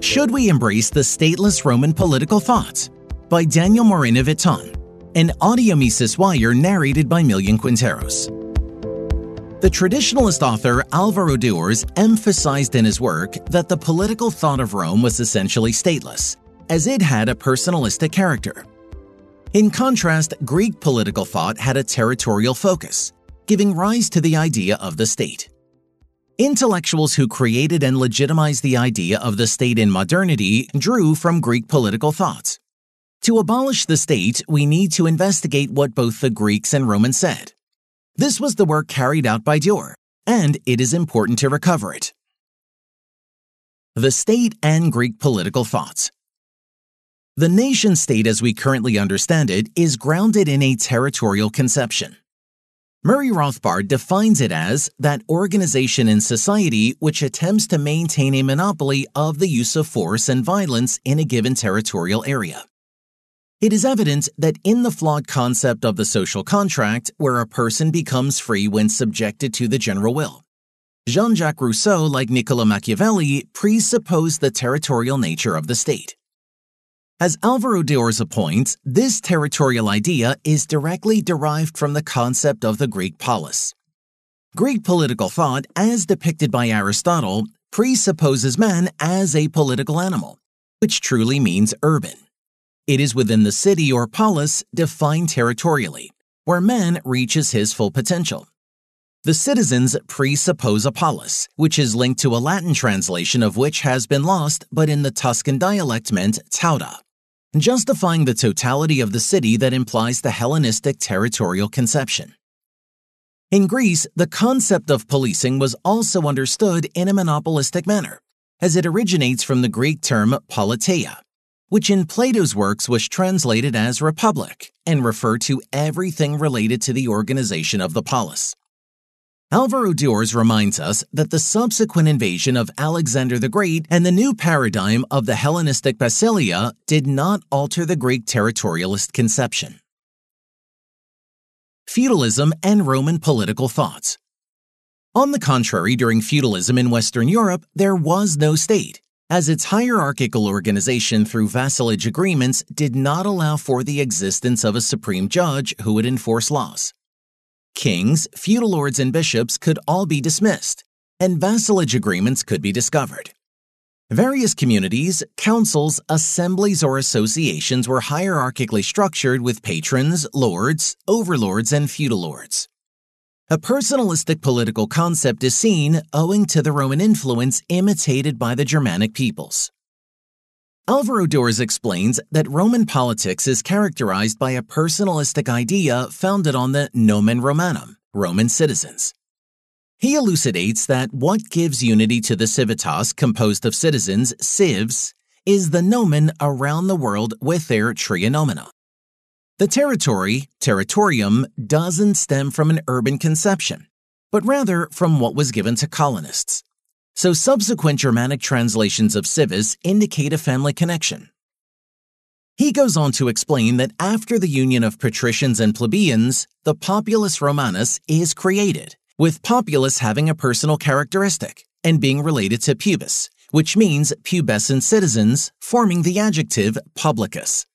Should We Embrace the Stateless Roman Political Thoughts? by Daniel Moreno Viton, an audio Mises Wire narrated by Millian Quinteros. The traditionalist author Alvaro d'Ors emphasized in his work that the political thought of Rome was essentially stateless, as it had a personalistic character. In contrast, Greek political thought had a territorial focus, giving rise to the idea of the state. Intellectuals who created and legitimized the idea of the state in modernity drew from Greek political thoughts. To abolish the state, we need to investigate what both the Greeks and Romans said. This was the work carried out by d'Ors, and it is important to recover it. The state and Greek political thoughts. The nation state as we currently understand it is grounded in a territorial conception. Murray Rothbard defines it as that organization in society which attempts to maintain a monopoly of the use of force and violence in a given territorial area. It is evident that in the flawed concept of the social contract, where a person becomes free when subjected to the general will, Jean Jacques Rousseau, like Niccolo Machiavelli, presupposed the territorial nature of the state. As Alvaro d'Ors points, this territorial idea is directly derived from the concept of the Greek polis. Greek political thought, as depicted by Aristotle, presupposes man as a political animal, which truly means urban. It is within the city or polis defined territorially, where man reaches his full potential. The citizens presuppose a polis, which is linked to a Latin translation of which has been lost but in the Tuscan dialect meant tauda justifying the totality of the city that implies the Hellenistic territorial conception. In Greece, the concept of policing was also understood in a monopolistic manner, as it originates from the Greek term politeia, which in Plato's works was translated as republic and referred to everything related to the organization of the polis. Alvaro d'Ors reminds us that the subsequent invasion of Alexander the Great and the new paradigm of the Hellenistic Basileia did not alter the Greek territorialist conception. Feudalism and Roman political thoughts. On the contrary, during feudalism in Western Europe, there was no state, as its hierarchical organization through vassalage agreements did not allow for the existence of a supreme judge who would enforce laws. Kings, feudal lords, and bishops could all be dismissed, and vassalage agreements could be discovered. Various communities, councils, assemblies, or associations were hierarchically structured with patrons, lords, overlords, and feudal lords. A personalistic political concept is seen owing to the Roman influence imitated by the Germanic peoples. Alvaro d'Ors explains that Roman politics is characterized by a personalistic idea founded on the nomen Romanum, Roman citizens. He elucidates that what gives unity to the civitas composed of citizens, cives, is the nomen around the world with their tria nomina. The territory, territorium, doesn't stem from an urban conception, but rather from what was given to colonists so subsequent Germanic translations of civis indicate a family connection. He goes on to explain that after the union of patricians and plebeians, the populus Romanus is created, with populus having a personal characteristic and being related to pubis, which means pubescent citizens, forming the adjective publicus.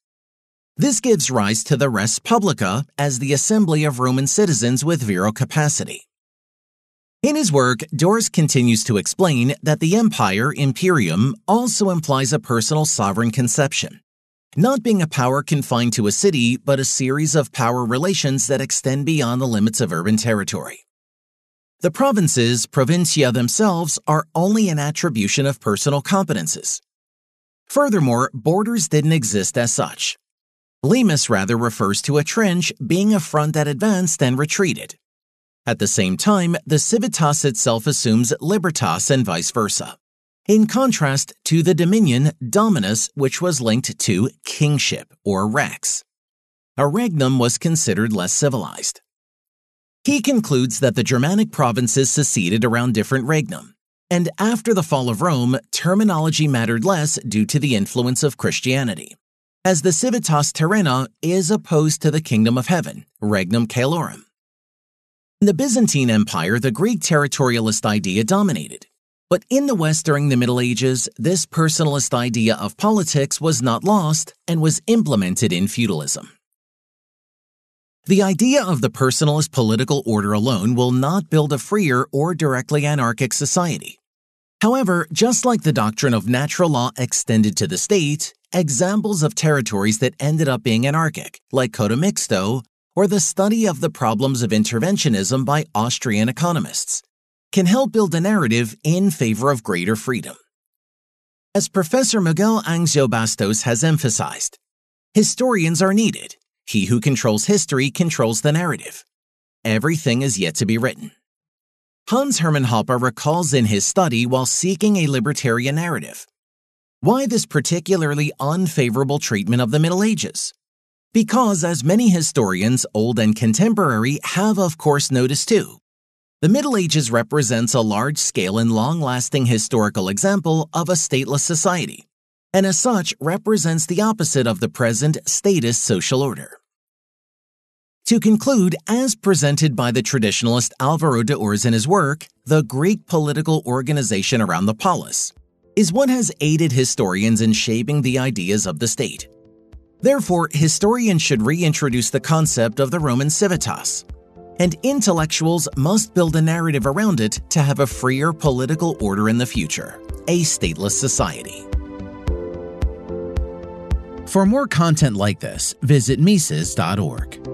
This gives rise to the res publica as the assembly of Roman citizens with virile capacity. In his work, d'Ors continues to explain that the empire, imperium, also implies a personal sovereign conception, not being a power confined to a city, but a series of power relations that extend beyond the limits of urban territory. The provinces, provincia themselves, are only an attribution of personal competences. Furthermore, borders didn't exist as such. Limes rather refers to a trench being a front that advanced and retreated, at the same time, the civitas itself assumes libertas and vice versa. In contrast to the dominion dominus, which was linked to kingship or rex. A regnum was considered less civilized. He concludes that the Germanic provinces seceded around different regnum, and after the fall of Rome, terminology mattered less due to the influence of Christianity, as the civitas terrena is opposed to the kingdom of heaven, regnum caelorum. In the Byzantine Empire, the Greek territorialist idea dominated, But in the West during the Middle Ages, this personalist idea of politics was not lost and was implemented in feudalism. The idea of the personalist political order alone will not build a freer or directly anarchic society. However, just like the doctrine of natural law extended to the state, examples of territories that ended up being anarchic, like Coto Mixto, or the study of the problems of interventionism by Austrian economists, can help build a narrative in favor of greater freedom. As Professor Miguel Anxo Bastos has emphasized, historians are needed he who controls history controls the narrative. Everything is yet to be written. Hans Hermann Hoppe recalls in his study while seeking a libertarian narrative. Why this particularly unfavorable treatment of the Middle Ages? Because, as many historians, old and contemporary, have of course noticed too, the Middle Ages represents a large scale and long lasting historical example of a stateless society and as such represents the opposite of the present statist social order. To conclude, as presented by the traditionalist Alvaro de Ors in his work, The Greek Political Organization Around the Polis, is what has aided historians in shaping the ideas of the state. Therefore, historians should reintroduce the concept of the Roman civitas, and intellectuals must build a narrative around it to have a freer political order in the future, a stateless society. For more content like this, visit Mises.org.